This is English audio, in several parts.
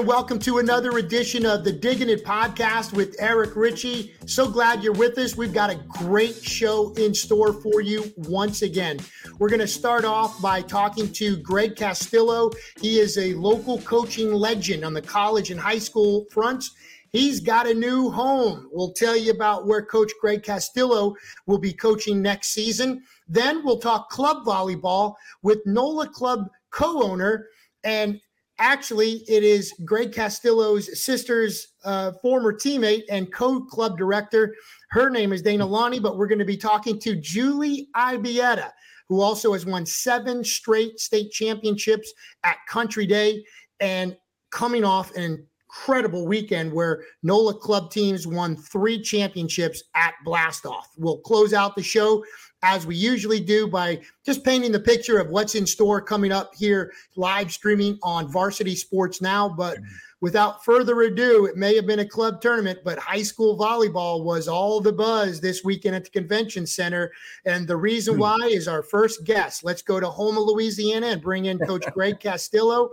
And welcome to another edition of the Digging It podcast with Eric Richey. So glad you're with us. We've got a great show in store for you once again. We're going to start off by talking to Greg Castillo. He is a local coaching legend on the college and high school fronts. He's got a new home. We'll tell you about where Coach Greg Castillo will be coaching next season. Then we'll talk club volleyball with NOLA Club co owner and Actually, it is Greg Castillo's sister's uh, former teammate and co club director. Her name is Dana Lonnie, but we're going to be talking to Julie Ibieta, who also has won seven straight state championships at Country Day and coming off an incredible weekend where NOLA club teams won three championships at Blastoff. We'll close out the show as we usually do by just painting the picture of what's in store coming up here live streaming on Varsity Sports Now. But without further ado, it may have been a club tournament, but high school volleyball was all the buzz this weekend at the convention center. And the reason hmm. why is our first guest. Let's go to Houma, Louisiana and bring in Coach Greg Castillo.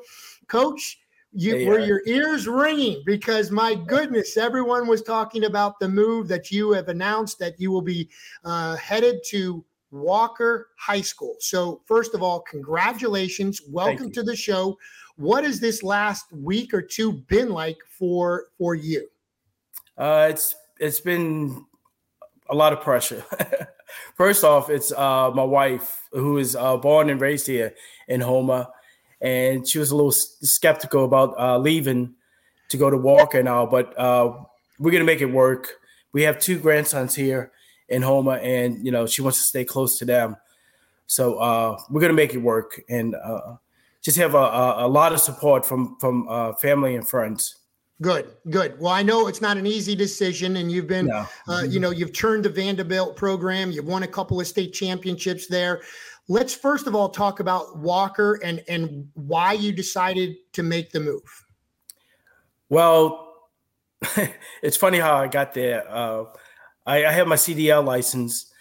Coach, you yeah. were your ears ringing because my goodness, everyone was talking about the move that you have announced that you will be uh, headed to Walker High School. So, first of all, congratulations. Welcome to the show. What has this last week or two been like for for you? Uh, it's it's been a lot of pressure. First off, it's uh, my wife who is uh, born and raised here in Houma and she was a little skeptical about uh, leaving to go to Walker now, but uh, we're gonna make it work. We have two grandsons here in Houma, and you know she wants to stay close to them, so uh, we're gonna make it work and uh, just have a, a, a, lot of support from from uh, family and friends. Good, good. Well, I know it's not an easy decision, and you've been, no. uh, you know, you've turned the Vanderbilt program. You've won a couple of state championships there. Let's first of all talk about Walker and and why you decided to make the move. Well, it's funny how I got there. Uh, I, I have my CDL license,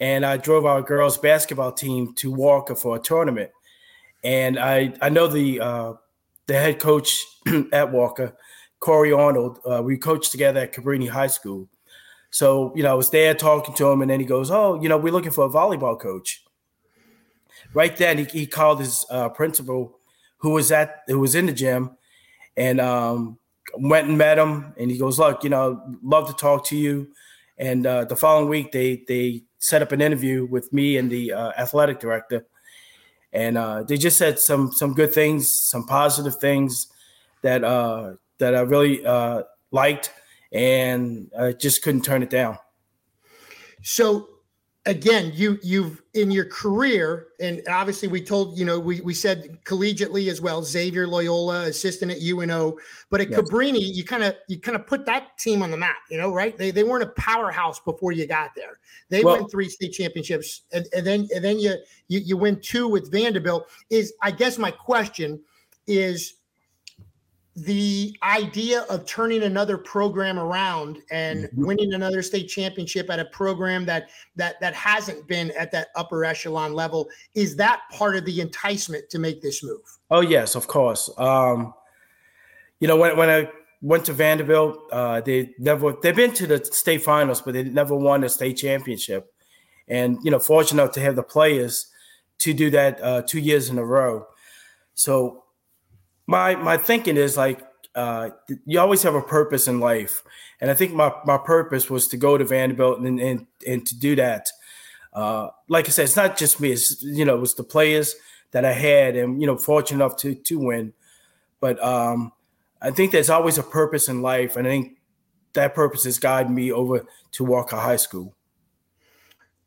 and I drove our girls basketball team to Walker for a tournament. And I I know the uh, the head coach at Walker, Corey Arnold. Uh, we coached together at Cabrini High School. So you know I was there talking to him, and then he goes, "Oh, you know we're looking for a volleyball coach." Right then he, he called his uh, principal who was at who was in the gym and um, went and met him and he goes look you know love to talk to you. And uh, the following week they they set up an interview with me and the uh, athletic director and uh, they just said some some good things some positive things that uh, that I really uh, liked and I just couldn't turn it down. So again, you you've in your career, and obviously we told you know we we said collegiately as well. Xavier Loyola, assistant at UNO, but at yes. Cabrini, you kind of you kind of put that team on the map. You know, right? They they weren't a powerhouse before you got there. They well, won three state championships, and, and then and then you, you you win two with Vanderbilt. Is I guess my question is the idea of turning another program around and mm-hmm. winning another state championship at a program that that that hasn't been at that upper echelon level is that part of the enticement to make this move? Oh yes of course. Um you know when, when i went to vanderbilt uh they never they've been to the state finals but they never won a state championship. And you know fortunate to have the players to do that uh two years in a row. So my my thinking is like uh, you always have a purpose in life, and I think my my purpose was to go to Vanderbilt and and, and to do that. Uh, like I said, it's not just me. It's you know, it was the players that I had, and you know, fortunate enough to to win. But um, I think there's always a purpose in life, and I think that purpose has guided me over to Walker High School.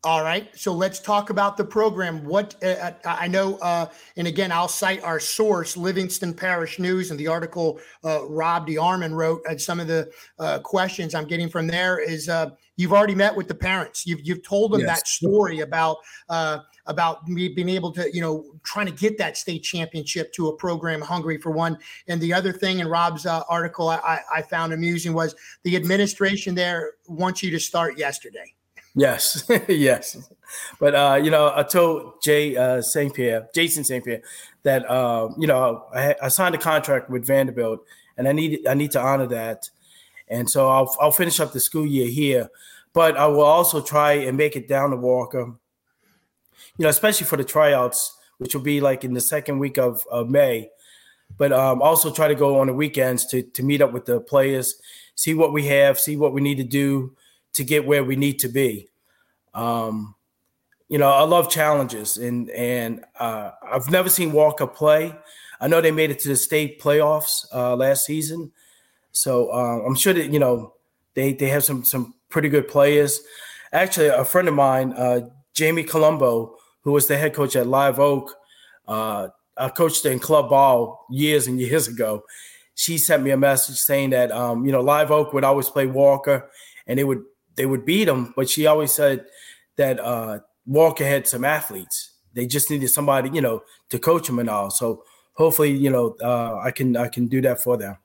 All right, so let's talk about the program. What uh, uh, I know, uh, and again, I'll cite our source, Livingston Parish News, and the article uh, Rob DeArmond wrote. And some of the uh, questions I'm getting from there is uh, you've already met with the parents. You've you've told them yes. that story about about me being able to, you know, trying to get that state championship to a program hungry for one. And the other thing in Rob's article I, I found amusing was the administration there wants you to start yesterday. Yes, yes. but uh, you know, I told Jay uh, St. Pierre, Jason St. Pierre, that uh, you know I, I, signed a contract with Vanderbilt, and I need I need to honor that, and so I'll I'll finish up the school year here, but I will also try and make it down to Walker, you know, especially for the tryouts, which will be like in the second week of, of May, but um, also try to go on the weekends to to meet up with the players, see what we have, see what we need to do to get where we need to be. Um, you know, I love challenges, and and uh, I've never seen Walker play. I know they made it to the state playoffs uh, last season, so uh, I'm sure that you know they they have some some pretty good players. Actually, a friend of mine, uh, Jamie Colombo, who was the head coach at Live Oak, uh, I coached in club ball years and years ago. She sent me a message saying that um, you know Live Oak would always play Walker, and they would they would beat him, but she always said that uh, Walker had some athletes. They just needed somebody, you know, to coach them and all. So hopefully, you know, uh, I can I can do that for them.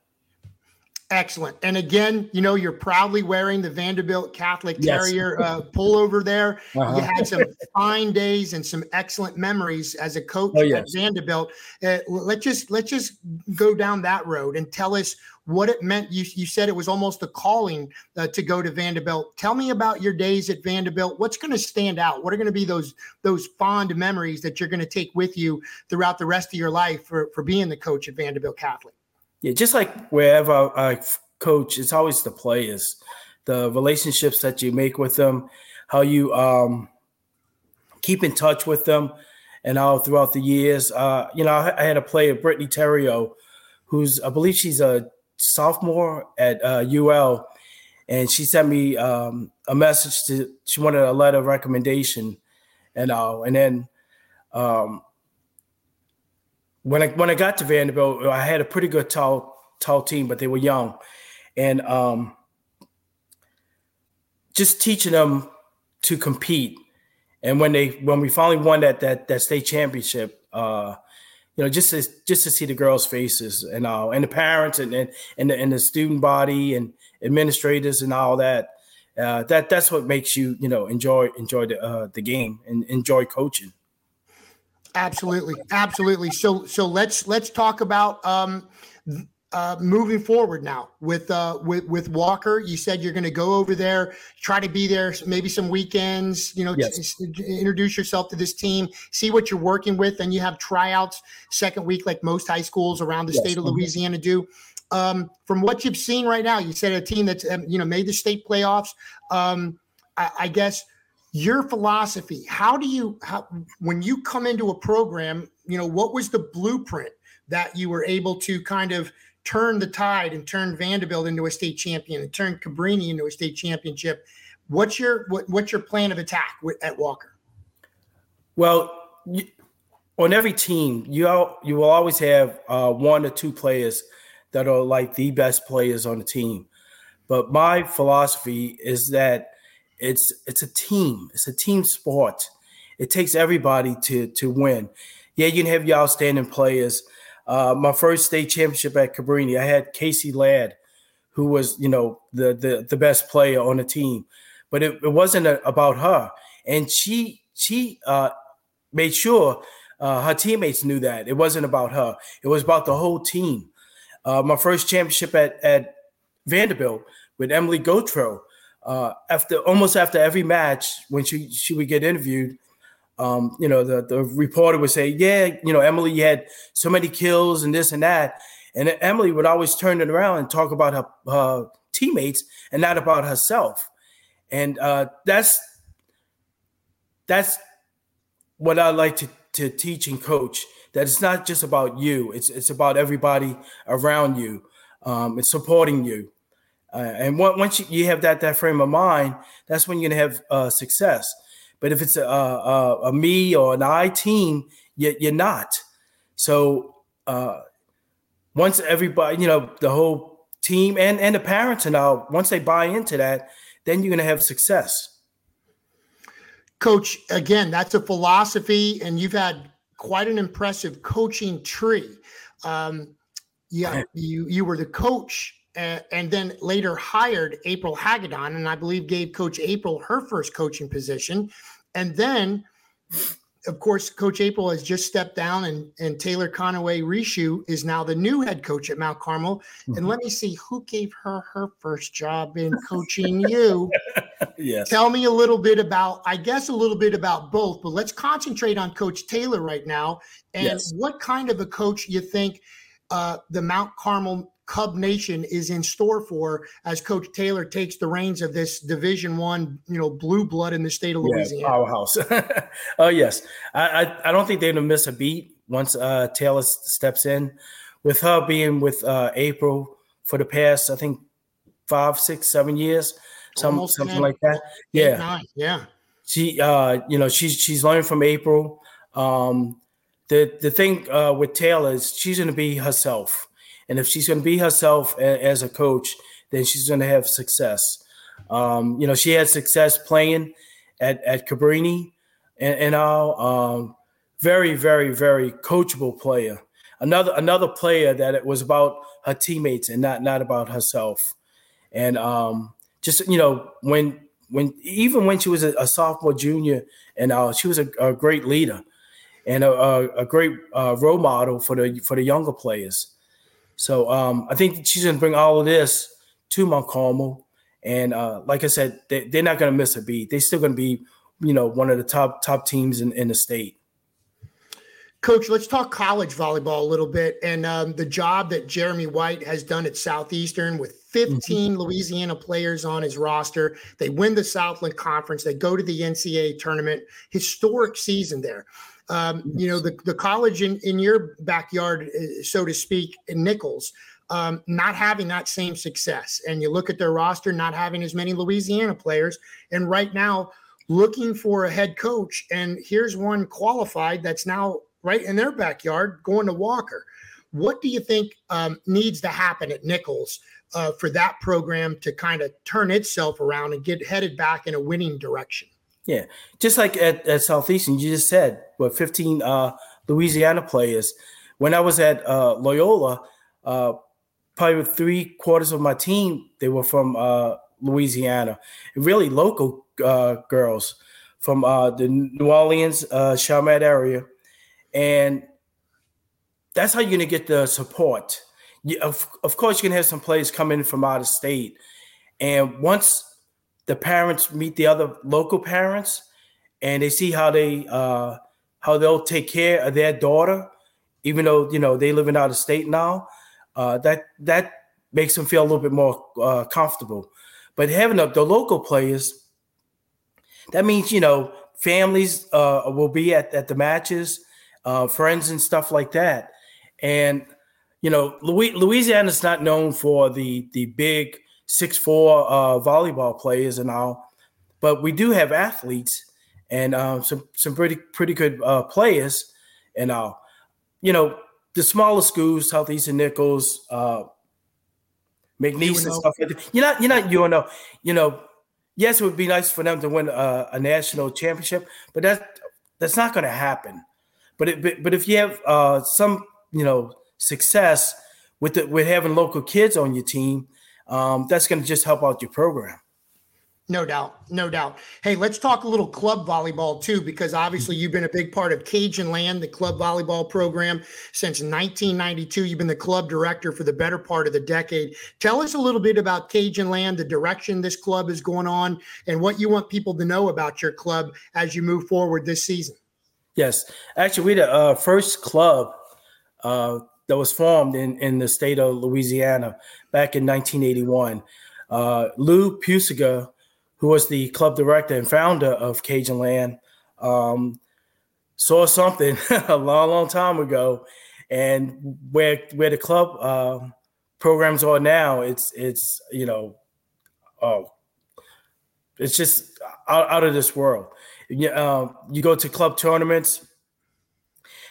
Excellent. And again, you know, you're proudly wearing the Vanderbilt Catholic yes. Terrier uh, pullover there. Uh-huh. You had some fine days and some excellent memories as a coach oh, yes. at Vanderbilt. Uh, let's just let's just go down that road and tell us what it meant. You you said it was almost a calling uh, to go to Vanderbilt. Tell me about your days at Vanderbilt. What's going to stand out? What are going to be those those fond memories that you're going to take with you throughout the rest of your life for for being the coach at Vanderbilt Catholic? Yeah, just like wherever I coach, it's always the players, the relationships that you make with them, how you um, keep in touch with them, and all throughout the years. Uh, you know, I, I, had a player, Brittany Terrio, who's I believe she's a sophomore at uh, UL, and she sent me um, a message to. She wanted a letter of recommendation, and all, and then. Um, when I when I got to Vanderbilt, I had a pretty good tall tall team, but they were young, and um, just teaching them to compete. And when they when we finally won that that that state championship, uh, you know, just to just to see the girls' faces and all, and the parents and and and the, and the student body and administrators and all that. Uh, that that's what makes you you know enjoy enjoy the uh, the game and enjoy coaching. Absolutely, absolutely. So so let's let's talk about um, uh, moving forward now with uh, with with Walker. You said you're going to go over there, try to be there, maybe some weekends. You know, yes. introduce yourself to this team, see what you're working with, and you have tryouts second week, like most high schools around the yes. state of mm-hmm. Louisiana do. Um, from what you've seen right now, you said a team that's um, you know made the state playoffs. Um, I, I guess your philosophy how do you how, when you come into a program you know what was the blueprint that you were able to kind of turn the tide and turn vanderbilt into a state champion and turn cabrini into a state championship what's your what, what's your plan of attack at walker well you, on every team you all, you will always have uh, one or two players that are like the best players on the team but my philosophy is that it's it's a team. It's a team sport. It takes everybody to to win. Yeah, you can have your outstanding players. Uh, my first state championship at Cabrini, I had Casey Ladd, who was you know the the the best player on the team, but it, it wasn't a, about her, and she she uh, made sure uh, her teammates knew that it wasn't about her. It was about the whole team. Uh, my first championship at at Vanderbilt with Emily Gotro uh, after almost after every match when she she would get interviewed, um, you know, the the reporter would say, "Yeah, you know, Emily had so many kills and this and that," and Emily would always turn it around and talk about her, her teammates and not about herself, and uh, that's that's what I like to to teach and coach. That it's not just about you; it's it's about everybody around you. Um, it's supporting you. Uh, and once you, you, have that that frame of mind, that's when you're gonna have uh, success. But if it's a, a, a, me or an I team, you, you're not. So uh, once everybody, you know, the whole team and and the parents and all, once they buy into that, then you're gonna have success. Coach, again, that's a philosophy, and you've had quite an impressive coaching tree. Um, yeah, you you were the coach and then later hired April Hagadone, and I believe gave Coach April her first coaching position. And then of course, Coach April has just stepped down, and, and Taylor Conaway Rishu is now the new head coach at Mount Carmel. Mm-hmm. And let me see who gave her her first job in coaching you. yes. Tell me a little bit about, I guess, a little bit about both, but let's concentrate on Coach Taylor right now. And yes. what kind of a coach you think uh, the Mount Carmel Cub Nation is in store for as Coach Taylor takes the reins of this Division One, you know, blue blood in the state of Louisiana. Yeah, powerhouse. oh yes, I, I, I don't think they're gonna miss a beat once uh, Taylor steps in. With her being with uh, April for the past, I think five, six, seven years, some Almost something 10, like that. Yeah, nine, yeah. She, uh, you know, she's she's learning from April. Um, the the thing uh, with Taylor is she's going to be herself. And if she's going to be herself a, as a coach, then she's going to have success. Um, you know, she had success playing at, at Cabrini and, and all. Um, very, very, very coachable player. Another another player that it was about her teammates and not not about herself. And um, just you know, when when even when she was a, a sophomore, junior, and uh, she was a, a, great leader and a, a great uh, role model for the for the younger players. So um, I think she's going to bring all of this to Mount Carmel. And uh, like I said, they, are not going to miss a beat. They're still going to be, you know, one of the top top teams in, in the state. Coach, let's talk college volleyball a little bit and um, the job that Jeremy White has done at Southeastern with 15 mm-hmm. Louisiana players on his roster. They win the Southland Conference. They go to the NCAA tournament. Historic season there. Um, you know, the, the college in, in your backyard, uh, so to speak, in Nicholls, um, not having that same success. And you look at their roster, not having as many Louisiana players. And right now, looking for a head coach. And here's one qualified that's now right in their backyard going to Walker. What do you think um, needs to happen at Nicholls uh, for that program to kind of turn itself around and get headed back in a winning direction? Yeah, just like at, at Southeastern, you just said, what, 15 uh, Louisiana players. When I was at uh, Loyola, uh, probably three quarters of my team, they were from uh, Louisiana, really local uh, girls from uh, the New Orleans, Chalmette area. And that's how you're going to get the support. You, of, of course, going to have some players coming from out of state. And once the parents meet the other local parents and they see how they uh, how they'll take care of their daughter, even though you know they living out of state now. Uh, that that makes them feel a little bit more uh, comfortable. But having the, the local players, that means you know families uh, will be at, at the matches, uh, friends and stuff like that. And you know, Louisiana is not known for the the big six four uh, volleyball players and all, but we do have athletes and uh, some some pretty pretty good uh, players and all. You know, the smaller schools, Southeastern Nicholls, uh, McNeese and stuff like that. You're not you're not UNO. You know, yes, it would be nice for them to win a, a national championship, but that that's not going to happen. But it, but, but if you have uh, some you know success with the, with having local kids on your team, um, that's going to just help out your program. No doubt. No doubt. Hey, let's talk a little club volleyball too, because obviously you've been a big part of Cajun Land, the club volleyball program since 1992. You've been the club director for the better part of the decade. Tell us a little bit about Cajun Land, the direction this club is going on, and what you want people to know about your club as you move forward this season. Yes. Actually, we're the uh, first club uh, that was formed in, in the state of Louisiana back in 1981. Uh, Lou Pusiga, who was the club director and founder of Cajun Land, um, saw something a long, long time ago, and where where the club uh, programs are now, it's it's you know, oh, it's just out, out of this world. You, uh, you go to club tournaments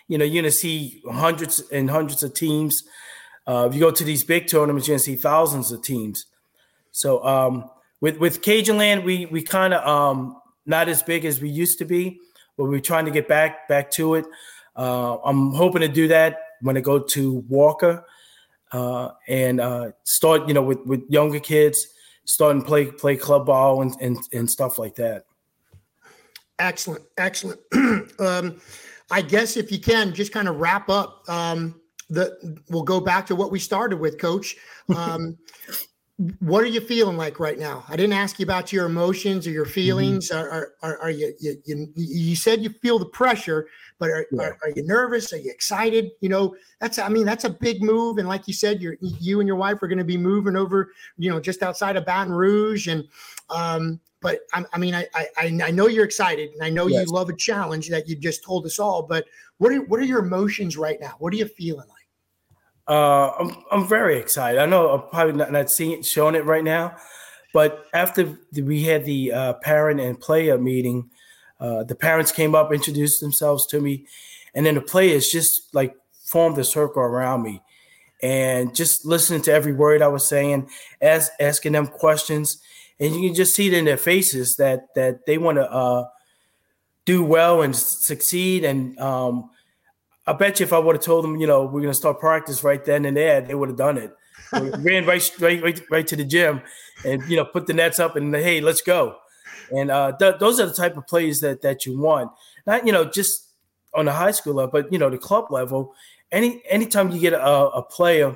you know, you're going to see hundreds and hundreds of teams. Uh, if you go to these big tournaments, you're going to see thousands of teams. So um, with with Cajun Land, we we kind of um, not as big as we used to be, but we're trying to get back back to it. Uh, I'm hoping to do that when I go to Walker uh, and uh, start, you know, with with younger kids, starting play play club ball and and, and stuff like that Excellent, excellent. um, I guess if you can just kind of wrap up um, the, we'll go back to what we started with, Coach. Um, what are you feeling like right now? I didn't ask you about your emotions or your mm-hmm. feelings. Mm-hmm. Are, are, are, you, you, you, you, said you feel the pressure, but are, yeah. are, are, you nervous? Are you excited? You know, that's, I mean, that's a big move. And like you said, you're, you and your wife are going to be moving over, you know, just outside of Baton Rouge. And, um, but I, I mean, I, I, I know you're excited and I know yes. you love a challenge that you just told us all, but what are, what are your emotions right now? What are you feeling like? Uh, I'm I'm very excited. I know I'm probably not, not seeing it, showing it right now, but after we had the uh, parent and player meeting, uh, the parents came up, introduced themselves to me, and then the players just like formed a circle around me, and just listening to every word I was saying, as asking them questions, and you can just see it in their faces that that they want to uh, do well and succeed, and um, I bet you if I would have told them, you know, we're going to start practice right then and there, they would have done it. ran right, right, right, right to the gym, and you know, put the nets up and hey, let's go. And uh, th- those are the type of plays that that you want. Not you know just on the high school level, but you know the club level. Any anytime you get a, a player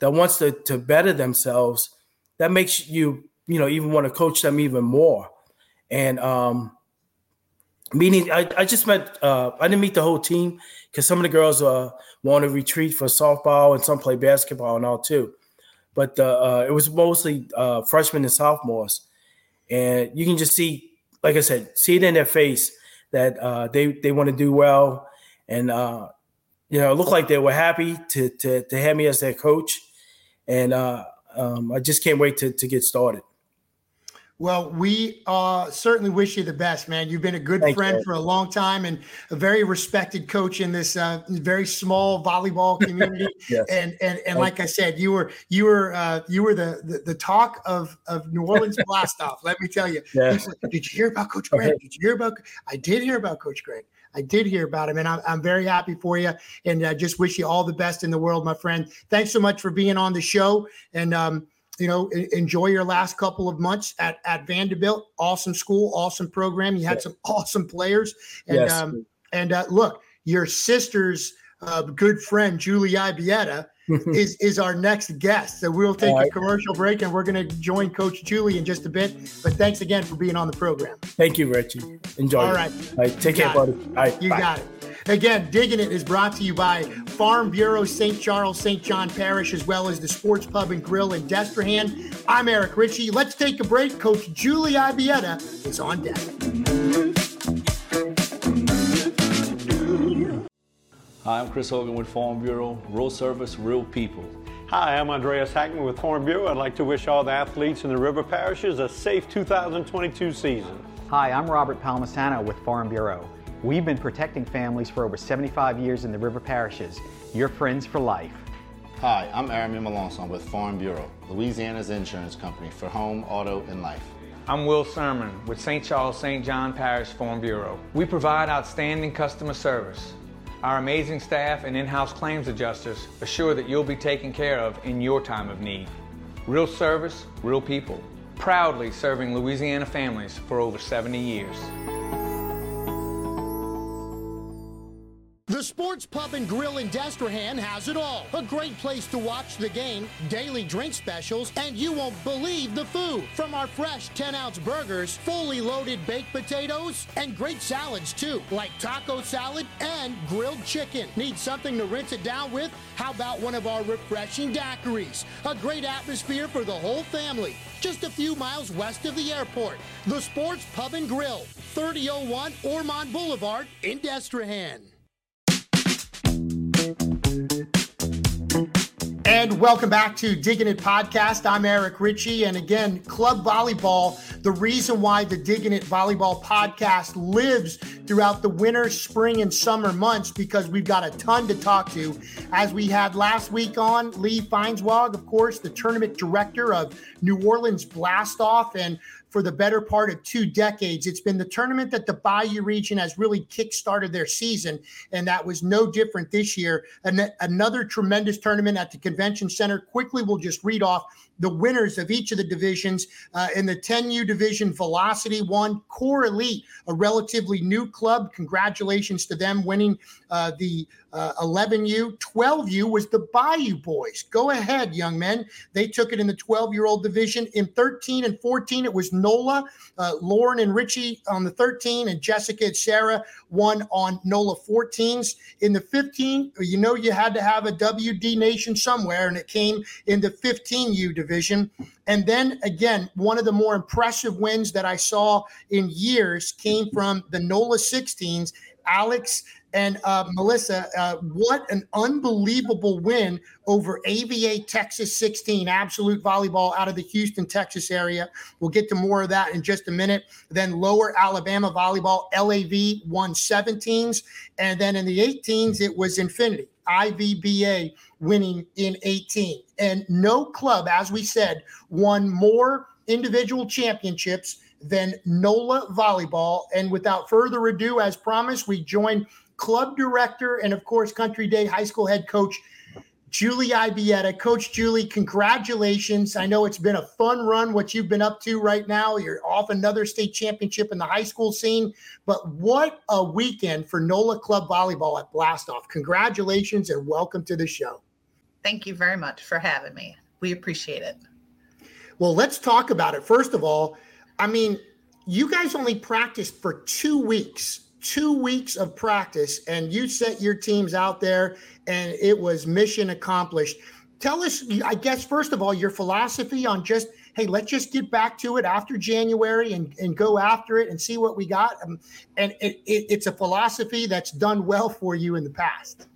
that wants to to better themselves, that makes you you know even want to coach them even more. And um, meaning I, I just met uh, I didn't meet the whole team because some of the girls uh, want to retreat for softball and some play basketball and all too. But uh, it was mostly uh, freshmen and sophomores, and you can just see, like I said, see it in their face that uh, they they want to do well, and uh, you know, it looked like they were happy to to to have me as their coach, and um, I just can't wait to to get started. Well, we uh, certainly wish you the best, man. You've been a good friend for a long time and a very respected coach in this uh, very small volleyball community. yes. And and and like I said, you were you were uh, you were the, the, the talk of of New Orleans Blastoff. Let me tell you. Yeah. Like, did you hear about Coach Greg? Did you hear about? I did hear about Coach Greg. I did hear about him, and I'm, I'm very happy for you. And I just wish you all the best in the world, my friend. Thanks so much for being on the show. And um, you know, enjoy your last couple of months at, at Vanderbilt. Awesome school, awesome program. You had some awesome players. And yes. um, and uh, look, your sister's uh, good friend Julie Ibieta is is our next guest. So we'll take right. a commercial break and we're going to join Coach Julie in just a bit. But thanks again for being on the program. Thank you, Richey. Enjoy. All right. All right. Take you care, buddy. All right. You bye. got it. Again, Digging It is brought to you by Farm Bureau St. Charles, St. John Parish, as well as the Sports Pub and Grill in Destrehan. I'm Eric Richey. Let's take a break. Coach Julie Ibieta is on deck. Hi, I'm Chris Hogan with Farm Bureau. Real service, real people. Hi, I'm Andreas Hackman with Farm Bureau. I'd like to wish all the athletes in the river parishes a safe 2022 season. Hi, I'm Robert Palmisano with Farm Bureau. We've been protecting families for over 75 years in the river parishes. Your friends for life. Hi, I'm Aramis Melanson with Farm Bureau, Louisiana's insurance company for home, auto, and life. I'm Will Sermon with St. Charles St. John Parish Farm Bureau. We provide outstanding customer service. Our amazing staff and in-house claims adjusters assure that you'll be taken care of in your time of need. Real service, real people. Proudly serving Louisiana families for over 70 years. The Sports Pub and Grill in Destrehan has it all. A great place to watch the game, daily drink specials, and you won't believe the food. From our fresh 10 ounce burgers, fully loaded baked potatoes, and great salads too, like taco salad and grilled chicken. Need something to rinse it down with? How about one of our refreshing daiquiris? A great atmosphere for the whole family. Just a few miles west of the airport. The Sports Pub and Grill, 3001 Ormond Boulevard in Destrehan. And welcome back to Digging It Podcast. I'm Eric Richey. And again, club volleyball, the reason why the Digging It Volleyball podcast lives throughout the winter, spring, and summer months because we've got a ton to talk to. As we had last week on, Lee Feinswog, of course, the tournament director of New Orleans Blastoff. And for the better part of two decades. It's been the tournament that the Bayou region has really kickstarted their season, and that was no different this year. Another tremendous tournament at the convention center. Quickly, we'll just read off the winners of each of the divisions. Uh, in the 10U division, Velocity won. Core Elite, a relatively new club. Congratulations to them winning uh, the uh, 11U. 12U was the Bayou Boys. Go ahead, young men. They took it in the 12 year old division. In 13 and 14, it was NOLA. Uh, Lauren and Richie on the 13, and Jessica and Sarah won on NOLA 14s. In the 15, you know, you had to have a WD Nation somewhere, and it came in the 15U division. And then again, one of the more impressive wins that I saw in years came from the NOLA 16s. Alex and uh, Melissa, uh, what an unbelievable win over AVA Texas 16, absolute volleyball out of the Houston, Texas area. We'll get to more of that in just a minute. Then lower Alabama volleyball, LAV won 17s. And then in the 18s, it was Infinity, IVBA winning in 18. And no club, as we said, won more individual championships than NOLA Volleyball. And without further ado, as promised, we join club director and, of course, Country Day High School head coach Julie Ibieta. Coach Julie, congratulations. I know it's been a fun run, what you've been up to right now. You're off another state championship in the high school scene, but what a weekend for NOLA Club Volleyball at Blastoff. Congratulations and welcome to the show. Thank you very much for having me. We appreciate it. Well, let's talk about it. First of all, I mean, you guys only practiced for two weeks two weeks of practice and you set your teams out there and it was mission accomplished. Tell us, I guess, first of all, your philosophy on just, hey, let's just get back to it after January and, and go after it and see what we got. Um, and it, it, it's a philosophy that's done well for you in the past.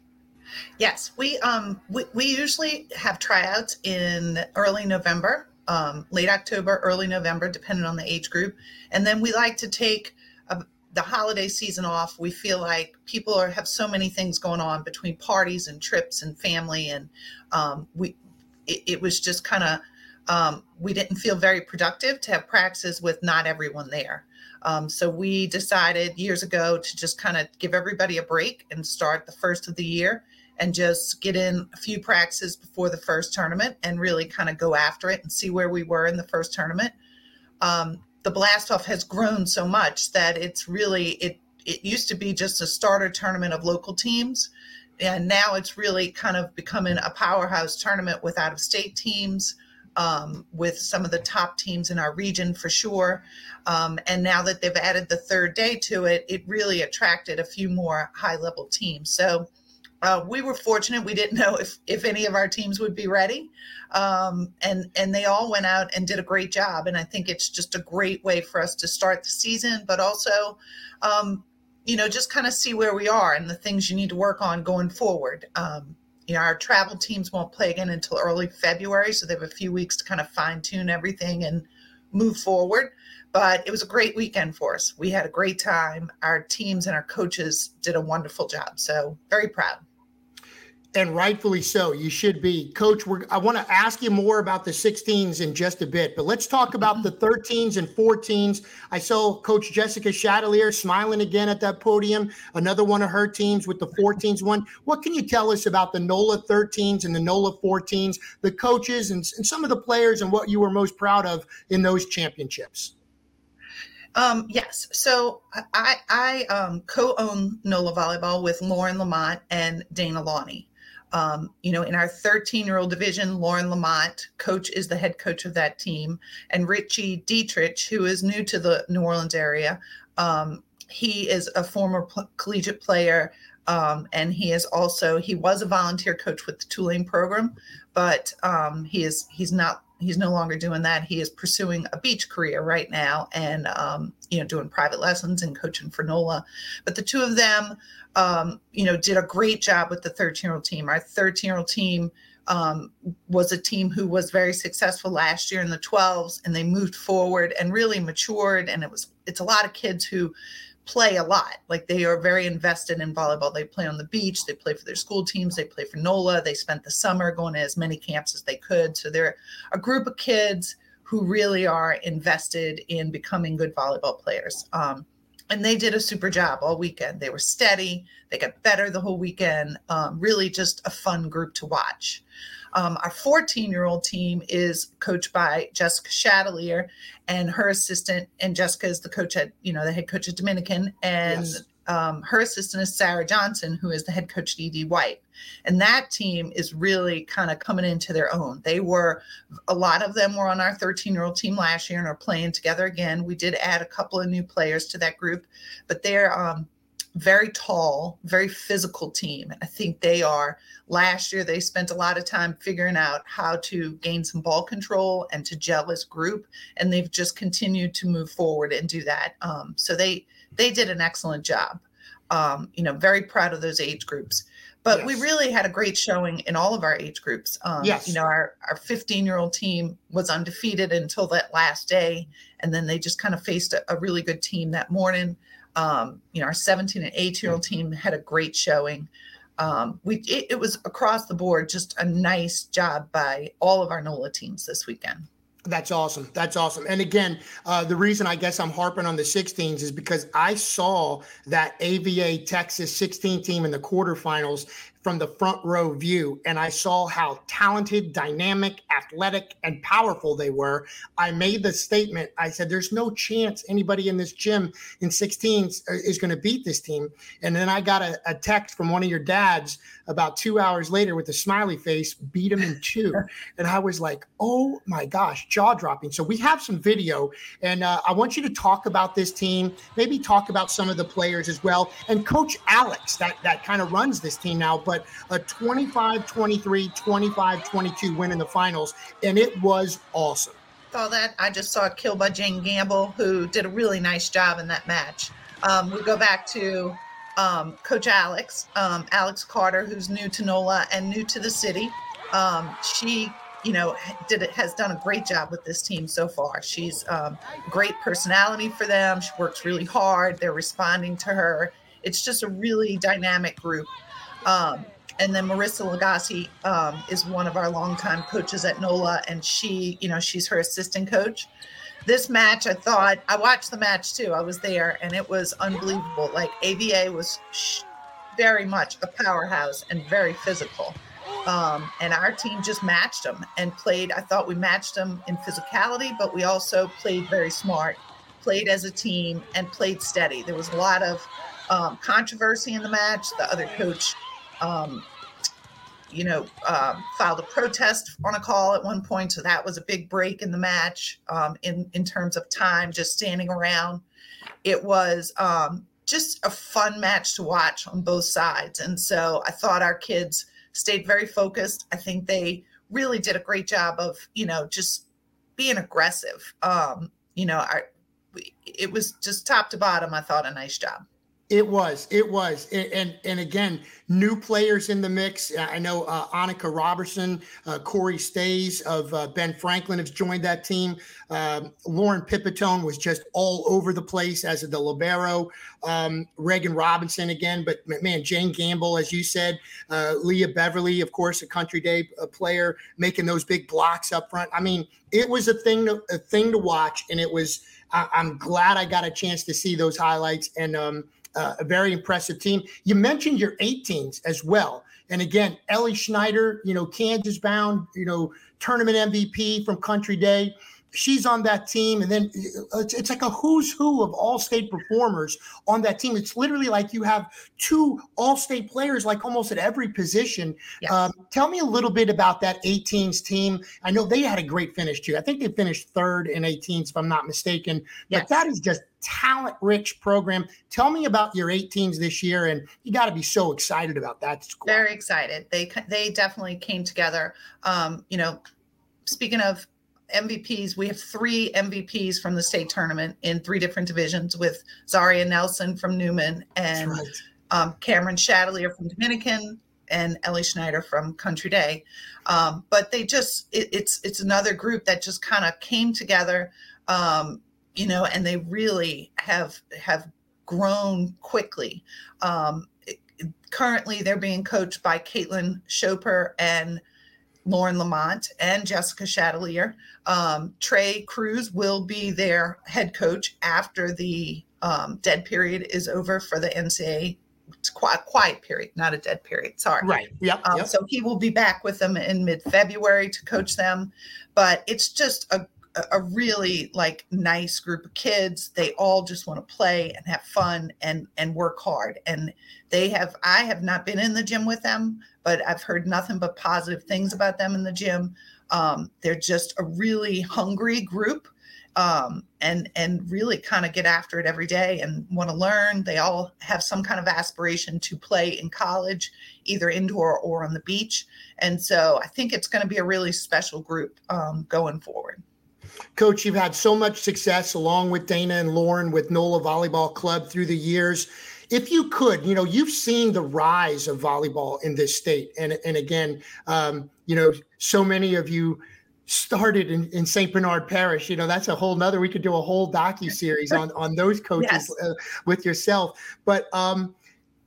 Yes, we um we, we usually have tryouts in early November, um, late October, early November, depending on the age group, and then we like to take the holiday season off, we feel like people are have so many things going on between parties and trips and family, and um, we it, it, was just kind of um, we didn't feel very productive to have practices with not everyone there. Um, so we decided years ago to just kind of give everybody a break and start the first of the year and just get in a few practices before the first tournament and really kind of go after it and see where we were in the first tournament. Um, the Blastoff has grown so much that it's really it it used to be just a starter tournament of local teams. And now it's really kind of becoming a powerhouse tournament with out of state teams um, with some of the top teams in our region for sure. Um, and now that they've added the third day to it it really attracted a few more high level teams. So uh, we were fortunate. We didn't know if, if any of our teams would be ready. Um, and, and they all went out and did a great job. And I think it's just a great way for us to start the season, but also, um, you know, just kind of see where we are and the things you need to work on going forward. Um, you know, our travel teams won't play again until early February. So they have a few weeks to kind of fine tune everything and move forward but it was a great weekend for us. We had a great time. Our teams and our coaches did a wonderful job. So, very proud. And rightfully so. You should be. Coach, I want to ask you more about the 16s in just a bit, but let's talk about the 13s and 14s. I saw Coach Jessica Chatelier smiling again at that podium, another one of her teams with the 14s one. What can you tell us about the NOLA 13s and the NOLA 14s, the coaches and, and some of the players, and what you were most proud of in those championships? Um, yes. So I, I um, co-own NOLA Volleyball with Lauren Lamont and Dana Lawney. Um, you know, in our 13 year old division, Lauren Lamont, coach, is the head coach of that team, and Richie Dietrich, who is new to the New Orleans area. Um, he is a former collegiate player, um, and he is also he was a volunteer coach with the Tulane program, but um, he is he's not he's no longer doing that. He is pursuing a beach career right now, and um, you know, doing private lessons and coaching for NOLA. But the two of them, um, you know, did a great job with the 13 year old team. Our 13 year old team um, was a team who was very successful last year in the 12s, and they moved forward and really matured. And it was it's a lot of kids who play a lot. Like they are very invested in volleyball. They play on the beach, they play for their school teams, they play for NOLA. They spent the summer going to as many camps as they could. So they're a group of kids who really are invested in becoming good volleyball players. Um, and they did a super job all weekend. They were steady. They got better the whole weekend. Um, really, just a fun group to watch. Um, our 14 year old team is coached by Jessica Chatelier and her assistant. And Jessica is the coach at, you know, the head coach at Dominican. And yes um, her assistant is Sarah Johnson, who is the head coach at ED White. And that team is really kind of coming into their own. They were, a lot of them were on our 13 year old team last year and are playing together again. We did add a couple of new players to that group, but they're um, very tall, very physical team. I think they are. Last year, they spent a lot of time figuring out how to gain some ball control and to gel as group, and they've just continued to move forward and do that. Um, so they they did an excellent job. Um, you know, very proud of those age groups. But yes. we really had a great showing in all of our age groups. Um, yes. You know, our, our 15 year old team was undefeated until that last day. And then they just kind of faced a, a really good team that morning. Um, you know, our 17 and 18 year old team had a great showing. Um, we it, it was across the board just a nice job by all of our NOLA teams this weekend. That's awesome. That's awesome. And again, uh, the reason I guess I'm harping on the 16s is because I saw that AVA Texas 16 team in the quarterfinals from the front row view and I saw how talented, dynamic, athletic, and powerful they were, I made the statement. I said, There's no chance anybody in this gym in 16s uh, is going to beat this team. And then I got a, a, text from one of your dads about two hours later with a smiley face, beat him in two. and I was like, Oh my gosh, jaw dropping. So we have some video, and uh, I want you to talk about this team, maybe talk about some of the players as well. And Coach Alex, that, that kind of runs this team now, but but a 25 23, 25 22 win in the finals. And it was awesome. Saw that. I just saw it killed by Jane Gamble, who did a really nice job in that match. Um, we go back to um, Coach Alex, um, Alex Carter, who's new to NOLA and new to the city. Um, she, you know, did it has done a great job with this team so far. She's um, great personality for them. She works really hard. They're responding to her. It's just a really dynamic group. Um, and then Marissa Lagasse um, is one of our longtime coaches at NOLA, and she, you know, she's her assistant coach. This match, I thought, I watched the match too. I was there, and it was unbelievable. Like AVA was sh- very much a powerhouse and very physical. Um, and our team just matched them and played. I thought we matched them in physicality, but we also played very smart, played as a team, and played steady. There was a lot of um, controversy in the match. The other coach um, you know, um, filed a protest on a call at one point. So that was a big break in the match um, in, in terms of time, just standing around. It was um, just a fun match to watch on both sides. And so I thought our kids stayed very focused. I think they really did a great job of, you know, just being aggressive. Um, you know, our, it was just top to bottom, I thought, a nice job. It was, it was, and and, and again, new players in the mix. I know uh, Annika Robertson, uh, Corey Stays of uh, Ben Franklin has joined that team. Um, Lauren Pipitone was just all over the place as a the libero. Um, Reagan Robinson again, but man, Jane Gamble, as you said, uh, Leah Beverly, of course, a Country Day uh, player, making those big blocks up front. I mean, it was a thing to a thing to watch, and it was. I, am glad I got a chance to see those highlights and. Um, uh, a very impressive team. You mentioned your 18s as well. And again, Ellie Schneider, you know, Kansas bound, you know, tournament MVP from Country Day she's on that team and then uh, it's, it's, like a who's who of all state performers on that team. It's literally like you have two all state players like almost at every position. Yes. um, tell me a little bit about that 18s team. I know they had a great finish too. I think they finished third in 18s if i'm not mistaken. Yes. but that is just talent rich program. Tell me about your 18s this year and you got to be so excited about that squad. very excited. They they definitely came together. Um, you know speaking of MVPs. We have three MVPs from the state tournament in three different divisions with Zaria Nelson from Newman and right. um, Cameron Chatelier from Dominican and Ellie Schneider from Country Day. Um, but they just it, it's it's another group that just kind of came together, um, you know, and they really have have grown quickly. Um, currently, they're being coached by Caitlin Schoper and Lauren Lamont and Jessica Chatelier. Um, Trey Cruz will be their head coach after the um, dead period is over for the NCAA. It's quiet, quiet period, not a dead period. Sorry. Right. Yep. Um, yep. So he will be back with them in mid February to coach them. But it's just a a really like nice group of kids they all just want to play and have fun and and work hard and they have i have not been in the gym with them but i've heard nothing but positive things about them in the gym. Um, they're just a really hungry group um, and and really kind of get after it every day and want to learn. They all have some kind of aspiration to play in college either indoor or on the beach. And so i think it's going to be a really special group um, going forward. Coach, you've had so much success along with Dana and Lauren with NOLA Volleyball Club through the years. If you could, you know, you've seen the rise of volleyball in this state. And, and again, um, you know, so many of you started in, in St. Bernard Parish. You know, that's a whole nother, we could do a whole docu series on, on those coaches yes. uh, with yourself. But um,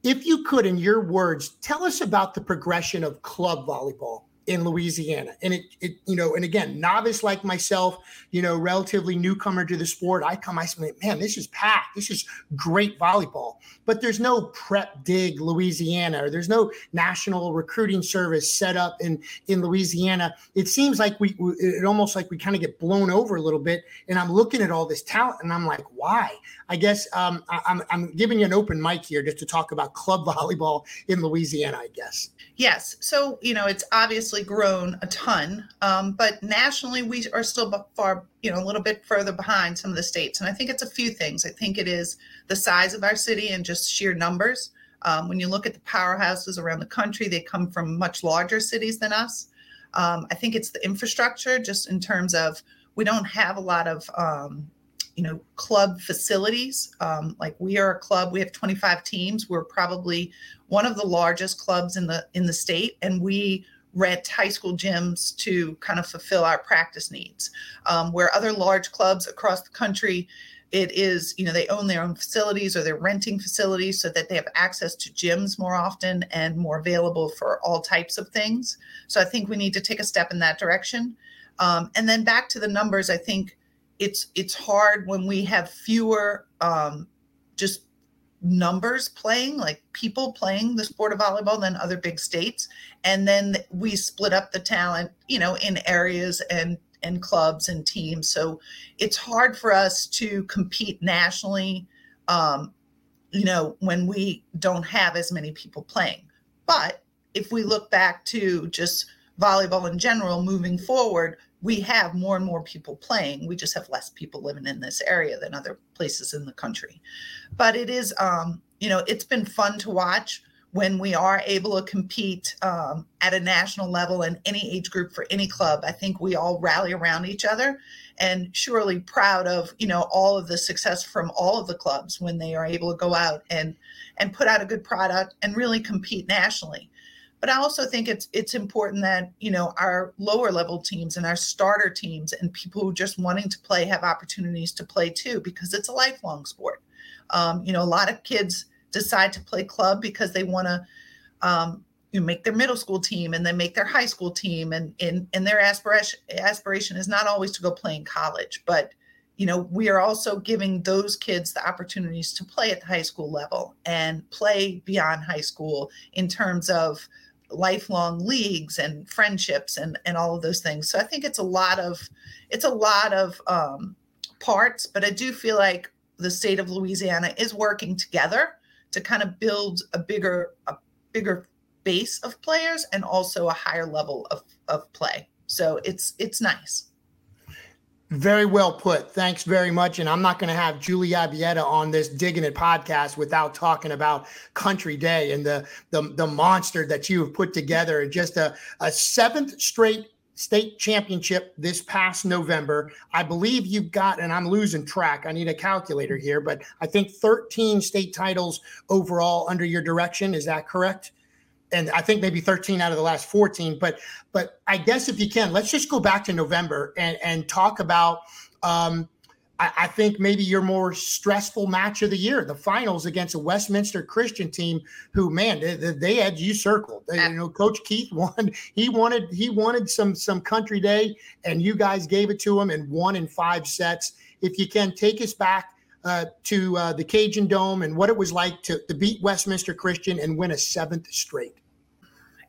if you could, in your words, tell us about the progression of club volleyball in Louisiana. And it, it, you know, and again, novice like myself, you know, relatively newcomer to the sport, I come, I say, man, this is packed. This is great volleyball. But there's no PrepDig Louisiana, or there's no national recruiting service set up in in Louisiana. It seems like we, it almost like we kind of get blown over a little bit. And I'm looking at all this talent, and I'm like, why? I guess um, I, I'm I'm giving you an open mic here just to talk about club volleyball in Louisiana. I guess. Yes. So you know, it's obviously grown a ton, um, but nationally we are still far, you know, a little bit further behind some of the states. And I think it's a few things. I think it is the size of our city and just sheer numbers. Um, when you look at the powerhouses around the country, they come from much larger cities than us. Um, I think it's the infrastructure, just in terms of we don't have a lot of um, you know club facilities um, like we are a club we have 25 teams we're probably one of the largest clubs in the in the state and we rent high school gyms to kind of fulfill our practice needs. Um, where other large clubs across the country, it is, you know, they own their own facilities or they're renting facilities so that they have access to gyms more often and more available for all types of things. So I think we need to take a step in that direction. Um, and then back to the numbers, I think it's it's hard when we have fewer um, just numbers playing, like people playing the sport of volleyball than other big states. And then we split up the talent, you know, in areas and and clubs and teams. So it's hard for us to compete nationally, um, you know, when we don't have as many people playing. But if we look back to just volleyball in general moving forward, we have more and more people playing. We just have less people living in this area than other places in the country. But it is, um, you know, it's been fun to watch when we are able to compete um, at a national level in any age group for any club. I think we all rally around each other and surely proud of, you know, all of the success from all of the clubs when they are able to go out and and put out a good product and really compete nationally. But I also think it's it's important that you know our lower level teams and our starter teams and people who just wanting to play have opportunities to play too because it's a lifelong sport. Um, you know, a lot of kids decide to play club because they want to um, you know, make their middle school team and then make their high school team and and, and their aspiration aspiration is not always to go play in college, but you know, we are also giving those kids the opportunities to play at the high school level and play beyond high school in terms of lifelong leagues and friendships and and all of those things. So I think it's a lot of it's a lot of um, parts, but I do feel like the state of Louisiana is working together to kind of build a bigger a bigger base of players and also a higher level of of play. So it's it's nice. Very well put. Thanks very much. And I'm not going to have Julie Ibieta on this Digging It podcast without talking about Country Day and the the, the monster that you have put together. Just a, a seventh straight state championship this past November. I believe you've got, and I'm losing track. I need a calculator here, but I think 13 state titles overall under your direction. Is that correct? And I think maybe 13 out of the last 14. But but I guess if you can, let's just go back to November and and talk about um, I, I, think maybe your more stressful match of the year, the finals against a Westminster Christian team, who man, they, they had you circled. They, you know, Coach Keith won. He wanted he wanted some some country day, and you guys gave it to him and won in five sets. If you can take us back uh, to uh, the Cajun Dome and what it was like to, to beat Westminster Christian and win a seventh straight.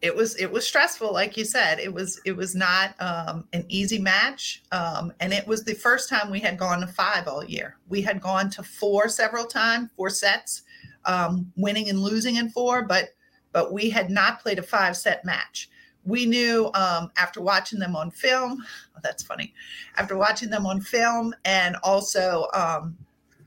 It was it was stressful like you said. It was it was not um, an easy match um, and it was the first time we had gone to five all year. We had gone to four several times four sets um, winning and losing in four but but we had not played a five set match. We knew um, after watching them on film oh, that's funny after watching them on film and also um,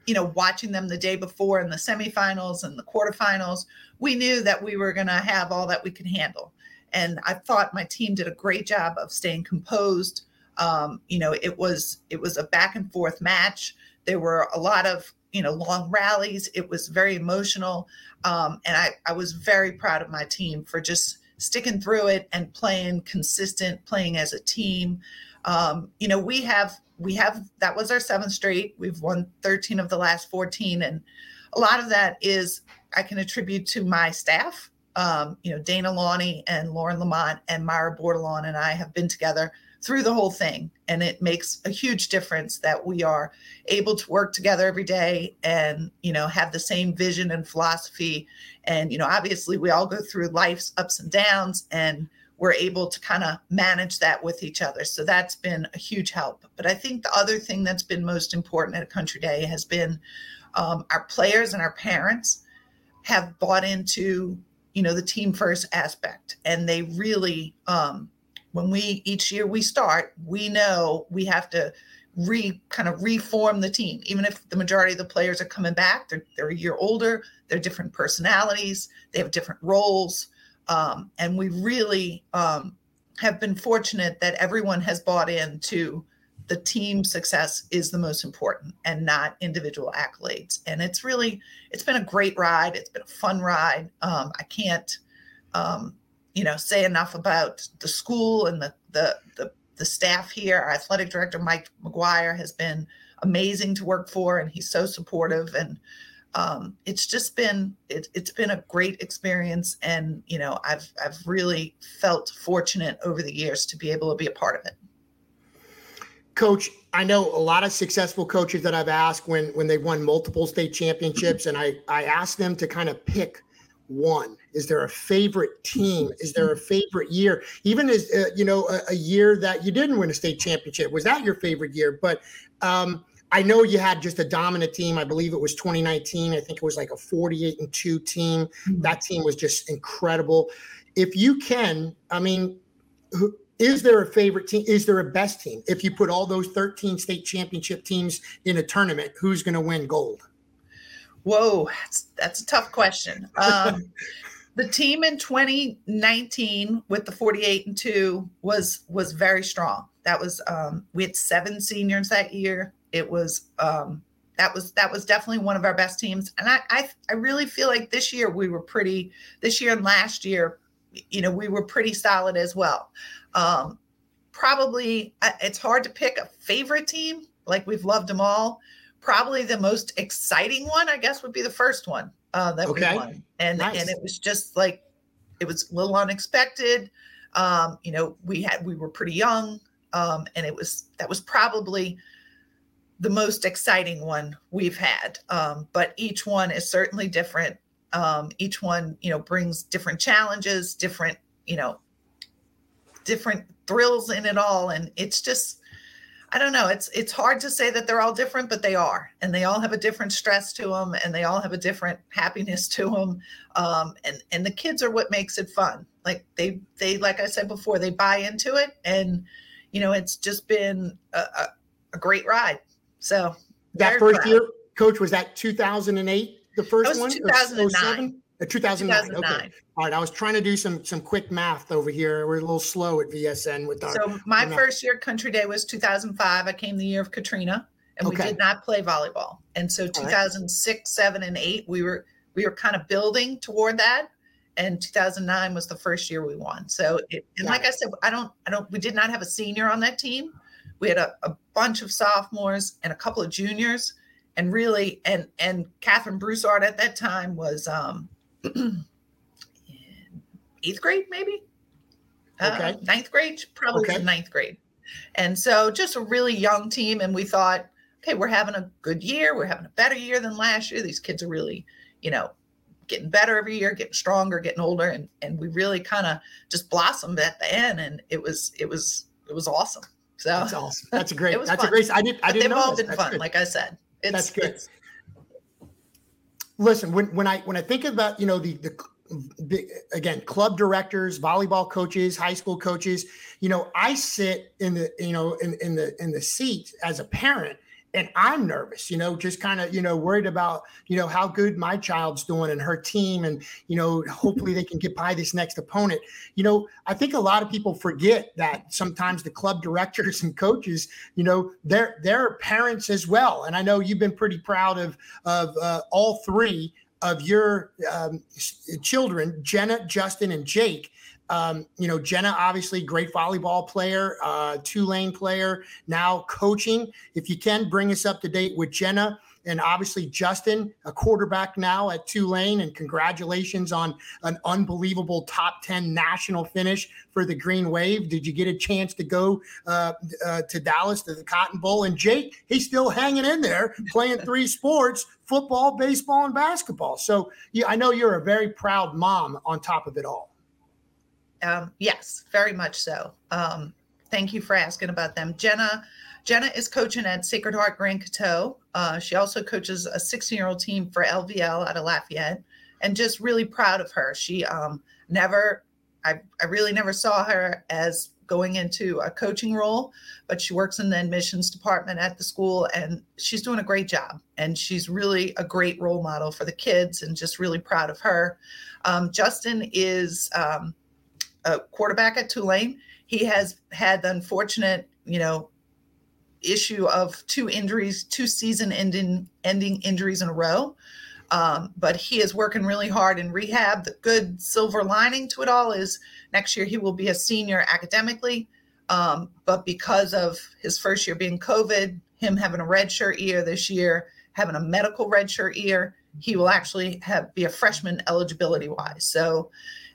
you know, watching them the day before in the semifinals and the quarterfinals, we knew that we were going to have all that we could handle. And I thought my team did a great job of staying composed. Um, you know, it was it was a back and forth match. There were a lot of you know long rallies. It was very emotional, um, and I I was very proud of my team for just sticking through it and playing consistent, playing as a team. Um, you know, we have we have that was our seventh straight. We've won 13 of the last 14. And a lot of that is I can attribute to my staff. Um, you know, Dana Lawney and Lauren Lamont and Myra Bordelon and I have been together through the whole thing. And it makes a huge difference that we are able to work together every day and, you know, have the same vision and philosophy. And, you know, obviously we all go through life's ups and downs and we're able to kind of manage that with each other. So that's been a huge help. But I think the other thing that's been most important at country day has been um, our players and our parents have bought into you know the team first aspect and they really um, when we each year we start we know we have to re kind of reform the team even if the majority of the players are coming back they're, they're a year older they're different personalities they have different roles um, and we really um, have been fortunate that everyone has bought into the team success is the most important and not individual accolades. And it's really, it's been a great ride. It's been a fun ride. Um, I can't, um, you know, say enough about the school and the, the, the, the staff here. Our athletic director, Mike McGuire, has been amazing to work for, and he's so supportive. And um, it's just been it, it's been a great experience and you know i've i've really felt fortunate over the years to be able to be a part of it. Coach i know a lot of successful coaches that i've asked when when they've won multiple state championships and i i asked them to kind of pick one. Is there a favorite team? Is there a favorite year? Even as uh, you know a, a, year that you didn't win a state championship was that your favorite year? But um I know you had just a dominant team. I believe it was 2019. I think it was like a 48 and 2 team. Mm-hmm. That team was just incredible. If you can, I mean, is there a favorite team? Is there a best team? If you put all those 13 state championship teams in a tournament, who's going to win gold? Whoa, that's, that's a tough question. Um, the team in 2019 with the 48 and 2 was was very strong. That was um, we had seven seniors that year it was um, that was that was definitely one of our best teams. And I, I i really feel like this year we were pretty this year and last year you know we were pretty solid as well. Um probably it's hard to pick a favorite team like we've loved them all. Probably the most exciting one i guess would be the first one uh that okay. we won. And nice. and it was just like it was a little unexpected. Um you know we had we were pretty young um and it was that was probably the most exciting one we've had. Um, but each one is certainly different. Um, each one, you know, brings different challenges, different, you know, different thrills in it all. And it's just, I don't know. It's it's hard to say that they're all different, but they are, and they all have a different stress to them, and they all have a different happiness to them. Um, and and the kids are what makes it fun. Like they they like I said before, they buy into it, and you know, it's just been a, a, a great ride. So that first proud. year, coach, was that 2008? The first one, 2009. Uh, 2009. 2009. Okay. All right. I was trying to do some some quick math over here. We're a little slow at VSN with our. So my first year Country Day was 2005. I came the year of Katrina, and okay. we did not play volleyball. And so 2006, right. seven, and eight, we were we were kind of building toward that. And 2009 was the first year we won. So, it, and like I said, I don't, I don't, we did not have a senior on that team we had a, a bunch of sophomores and a couple of juniors, and really, and and Catherine Broussard at that time was um, eighth grade, maybe. Uh, Okay. Uh, ninth grade, probably Okay. ninth grade. And so just a really young team. And we thought, okay, we're having a good year. We're having a better year than last year. These kids are really, you know, getting better every year, getting stronger, getting older. And and we really kind of just blossomed at the end. And it was it was it was awesome. So That's awesome. That's a great. It was That's a great. I did. I but didn't they've know all this. been That's fun, good. like I said. It's, That's good. it's- listen when when i when i think about you know the the big again club directors volleyball coaches high school coaches you know i sit in the you know in in the in the seat as a parent and i'm nervous you know just kind of you know worried about you know how good my child's doing and her team and you know hopefully they can get by this next opponent. You know i think a lot of people forget that sometimes the club directors and coaches you know they're they're parents as well. And i know you've been pretty proud of of uh, all three of your um, children jenna justin and jake um, you know jenna obviously great volleyball player uh, tulane player now coaching. If you can bring us up to date with jenna and obviously justin a quarterback now at tulane and congratulations on an unbelievable top 10 national finish for the green wave. Did you get a chance to go uh, uh, to dallas to the cotton bowl? And jake he's still hanging in there playing three sports football baseball and basketball. So yeah, i know you're a very proud mom on top of it all Um, yes, very much so. Um, thank you for asking about them. Jenna, Jenna is coaching at Sacred Heart Grand Coteau. Uh, she also coaches a 16 year old team for LVL out of Lafayette, and just really proud of her. She um, never, I, I really never saw her as going into a coaching role, but she works in the admissions department at the school, and she's doing a great job. And she's really a great role model for the kids, and just really proud of her. Um, Justin is. Um, a quarterback at Tulane. He has had the unfortunate, you know, issue of two injuries, two season ending ending injuries in a row. Um, but he is working really hard in rehab. The good silver lining to it all is next year he will be a senior academically. Um, but because of his first year being COVID, him having a redshirt year this year, having a medical redshirt year, he will actually have be a freshman eligibility wise. So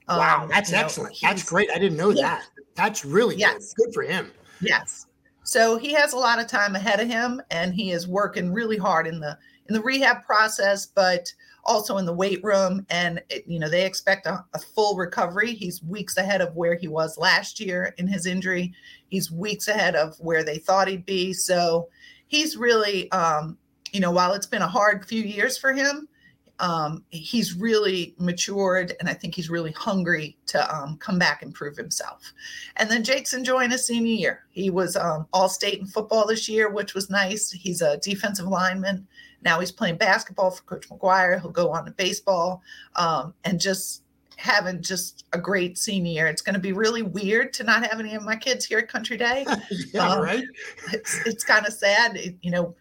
wow um, that's you know, excellent that's great i didn't know Yeah. that that's really Yes. good good for him Yes. So he has a lot of time ahead of him and he is working really hard in the in the rehab process but also in the weight room and it, you know they expect a, a full recovery. He's weeks ahead of where he was last year in his injury. He's weeks ahead of where they thought he'd be. So he's really um you know while it's been a hard few years for him um, he's really matured and I think he's really hungry to um, come back and prove himself. And then Jake's enjoying his senior year. He was um, all state in football this year, which was nice. He's a defensive lineman. Now he's playing basketball for Coach McGuire. He'll go on to baseball um, and just having just a great senior year. It's going to be really weird to not have any of my kids here at Country Day. yeah Um, right it's it's kind of sad. It- you know,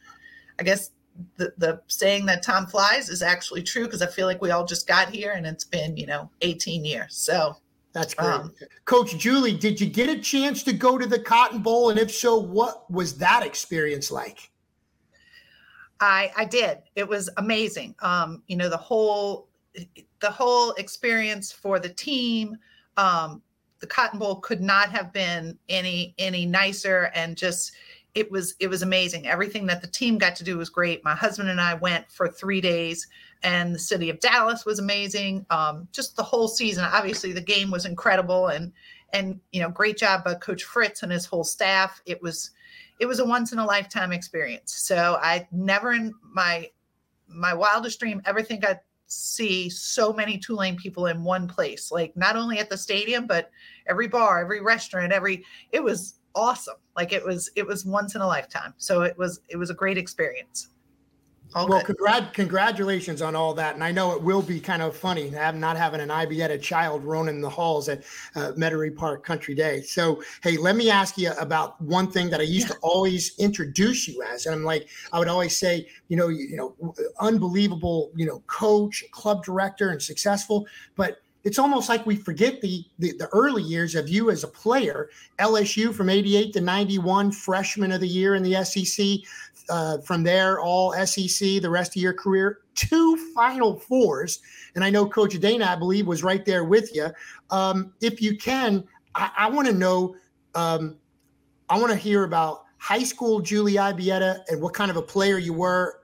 I guess the the saying that time flies is actually true because I feel like we all just got here and it's been you know 18 years. So That's great. Um, Coach Julie, did you get a chance to go to the Cotton Bowl? And if so, what was that experience like? I I did. It was amazing. Um, you know, the whole the whole experience for the team. Um, the Cotton Bowl could not have been any any nicer, and just it was it was amazing. Everything that the team got to do was great. My husband and I went for three days, and the city of Dallas was amazing. Um, just the whole season. Obviously, the game was incredible, and and you know, great job by Coach Fritz and his whole staff. It was it was a once in a lifetime experience. So I never in my my wildest dream ever think I'd see so many Tulane people in one place. Like not only at the stadium, but every bar, every restaurant, every it was awesome. Like it was it was once in a lifetime. So it was it was a great experience. All well, congrat- congratulations on all that. And I know it will be kind of funny not having an Ibieta child roaming the halls at uh, Metairie Park Country Day. So, hey, let me ask you about one thing that I used to always introduce you as. And I'm like, I would always say, you know, you, you know, unbelievable, you know, coach, club director, and successful. But it's almost like we forget the, the, the early years of you as a player. LSU from 88 to 91, freshman of the year in the SEC. Uh, from there, all SEC, the rest of your career, two Final Fours. And I know Coach Dana, I believe, was right there with you. Um, if you can, I, I want to know, um, I want to hear about high school Julie Ibieta and what kind of a player you were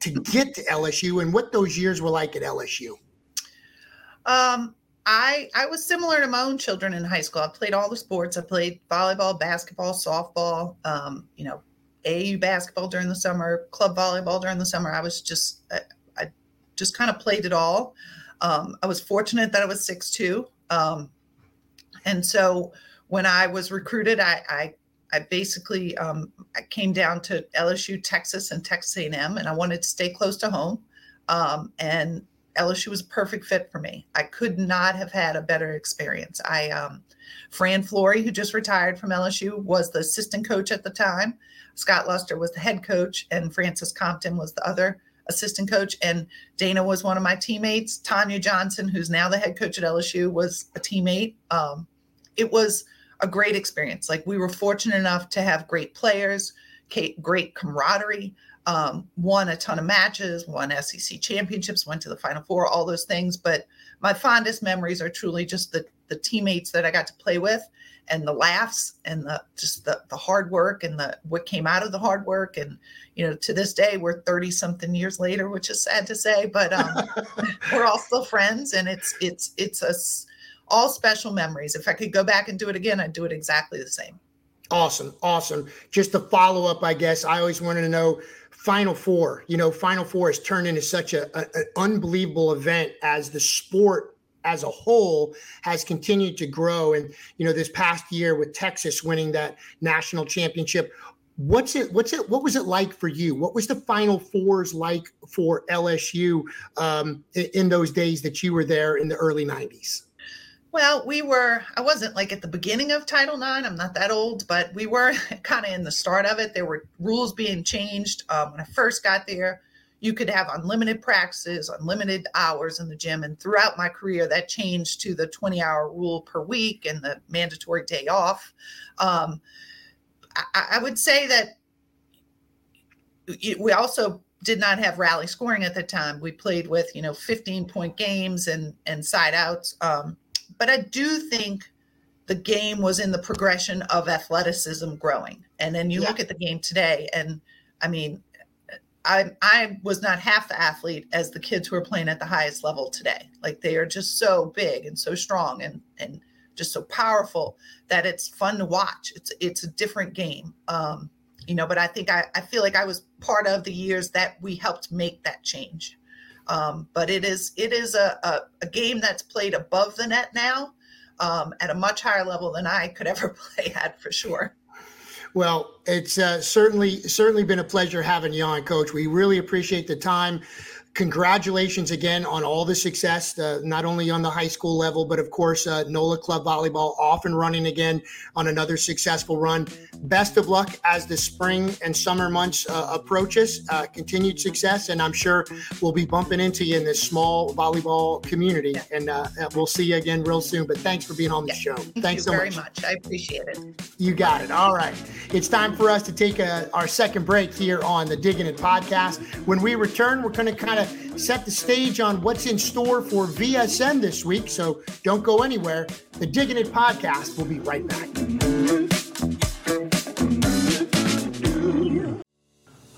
to get to LSU and what those years were like at LSU. Um, I I was similar to my own children in high school. I played all the sports. I played volleyball, basketball, softball. Um, you know, AU basketball during the summer, club volleyball during the summer. I was just I, I just kind of played it all. Um, I was fortunate that I was six two, um, and so when I was recruited, I I, I basically um, I came down to LSU, Texas, and Texas A&M, and I wanted to stay close to home. Um, and LSU was a perfect fit for me. I could not have had a better experience. I um, Fran Flory, who just retired from LSU, was the assistant coach at the time. Scott Luster was the head coach, and Francis Compton was the other assistant coach. And Dana was one of my teammates. Tonya Johnson, who's now the head coach at LSU, was a teammate. Um, it was a great experience. Like we were fortunate enough to have great players, great camaraderie um, won a ton of matches, won SEC championships, went to the Final Four, all those things. But my fondest memories are truly just the the teammates that I got to play with, and the laughs, and the just the the hard work, and the what came out of the hard work. And you know, to this day, we're thirty something years later, which is sad to say, but um, we're all still friends, and it's it's it's us all special memories. If I could go back and do it again, I'd do it exactly the same. Awesome, awesome. Just a follow up, I guess. I always wanted to know Final Four. You know, Final Four has turned into such a, a, an unbelievable event as the sport as a whole has continued to grow. And you know, this past year with Texas winning that national championship, what's it? What's it? What was it like for you? What was the Final Fours like for LSU um, in, in those days that you were there in the early '90s? Well, we were, I wasn't like at the beginning of Title IX. I'm not that old, but we were kind of in the start of it. There were rules being changed. Um, when I first got there, you could have unlimited practices, unlimited hours in the gym. And throughout my career, that changed to the 20 hour rule per week and the mandatory day off. Um, I, I would say that we also did not have rally scoring at the time. We played with, you know, 15 point games and, and side outs. Um, but I do think the game was in the progression of athleticism growing. And then you yeah. look at the game today, and I mean, I I was not half the athlete as the kids who are playing at the highest level today. Like they are just so big and so strong and and just so powerful that it's fun to watch. It's it's a different game. Um, you know, but I think I, I feel like I was part of the years that we helped make that change. Um, but it is it is a, a, a, game that's played above the net now um, at a much higher level than I could ever play at for sure. Well, it's uh, certainly certainly been a pleasure having you on, Coach. We really appreciate the time congratulations again on all the success, uh, not only on the high school level, but of course, uh, NOLA Club Volleyball off and running again on another successful run. Best of luck as the spring and summer months uh, approaches. Uh, continued success, and I'm sure we'll be bumping into you in this small volleyball community. And uh, uh, we'll see you again real soon. But thanks for being on the show. Thank thanks so very much. much. I appreciate it. You got it. All right. It's time for us to take a, our second break here on the Digging It podcast. When we return, we're going to kind of set the stage on what's in store for VSN this week. So don't go anywhere. The Digging It podcast will be right back.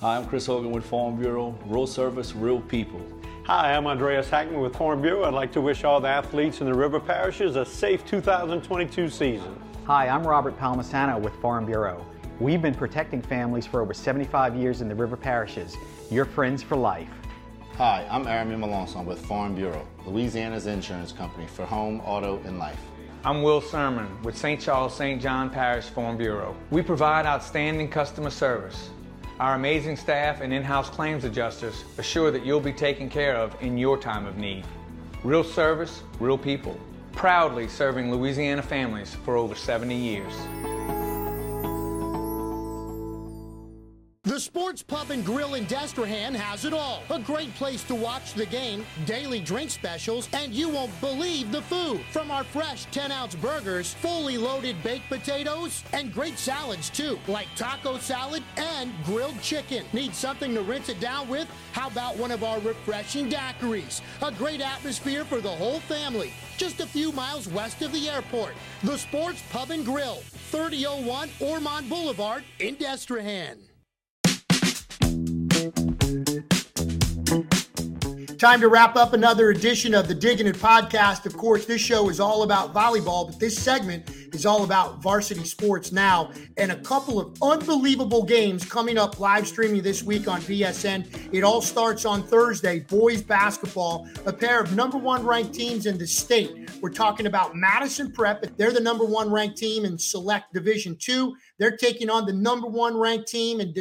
Hi, I'm Chris Hogan with Farm Bureau. Real service, real people. Hi, I'm Andreas Hackman with Farm Bureau. I'd like to wish all the athletes in the river parishes a safe 2022 season. Hi, I'm Robert Palmisano with Farm Bureau. We've been protecting families for over 75 years in the river parishes. Your friends for life. Hi, I'm Aramin Melanson with Farm Bureau, Louisiana's insurance company for home, auto, and life. I'm Will Sermon with St. Charles St. John Parish Farm Bureau. We provide outstanding customer service. Our amazing staff and in-house claims adjusters assure that you'll be taken care of in your time of need. Real service, real people. Proudly serving Louisiana families for over 70 years. The Sports Pub and Grill in Destrehan has it all. A great place to watch the game, daily drink specials, and you won't believe the food. From our fresh 10 ounce burgers, fully loaded baked potatoes, and great salads too, like taco salad and grilled chicken. Need something to rinse it down with? How about one of our refreshing daiquiris? A great atmosphere for the whole family. Just a few miles west of the airport. The Sports Pub and Grill, 3001 Ormond Boulevard in Destrehan. Time to wrap up another edition of the Digging It podcast. Of course, this show is all about volleyball, but this segment is all about varsity sports now. And a couple of unbelievable games coming up live streaming this week on VSN. It all starts on Thursday. Boys basketball, a pair of number one ranked teams in the state. We're talking about Madison Prep. They're the number one ranked team in select Division two. They're taking on the number one ranked team in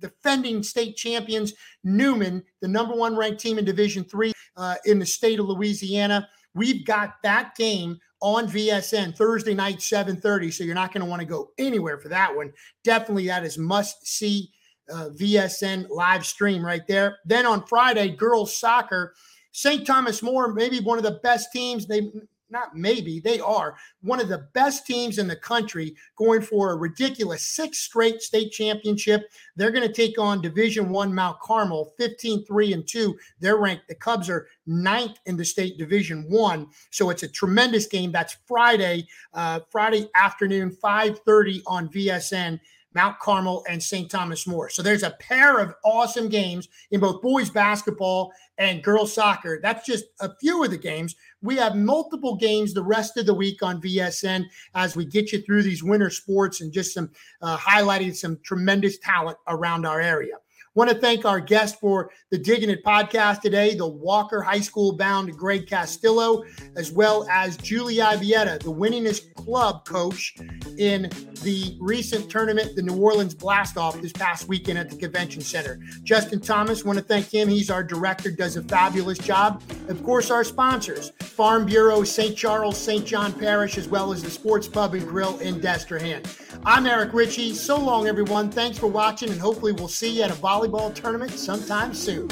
defending state champions Newman, the number one ranked team in Division three uh, in the state of Louisiana. We've got that game on VSN Thursday night, 7:30. So you're not going to want to go anywhere for that one. Definitely, that is must see uh, VSN live stream right there. Then on Friday, girls soccer. St. Thomas More, maybe one of the best teams. They not maybe, they are one of the best teams in the country going for a ridiculous six straight state championship. They're going to take on Division One Mount Carmel, 15, 3 and 2. They're ranked, the Cubs are ninth in the state Division One. So it's a tremendous game. That's Friday, uh, Friday afternoon, 5:30 on VSN. Mount Carmel and St. Thomas More. So there's a pair of awesome games in both boys basketball and girls soccer. That's just a few of the games. We have multiple games the rest of the week on VSN as we get you through these winter sports and just some uh, highlighting some tremendous talent around our area. Want to thank our guest for the Digging It podcast today, the Walker High School bound Greg Castillo, as well as Julie Ibieta, the winningest club coach in the recent tournament, the New Orleans Blastoff this past weekend at the Convention Center. Justin Thomas, want to thank him. He's our director, does a fabulous job. Of course, our sponsors, Farm Bureau, St. Charles, St. John Parish, as well as the Sports Pub and Grill in Destrehan. I'm Eric Richey. So long, everyone. Thanks for watching, and hopefully we'll see you at a volleyball tournament sometime soon.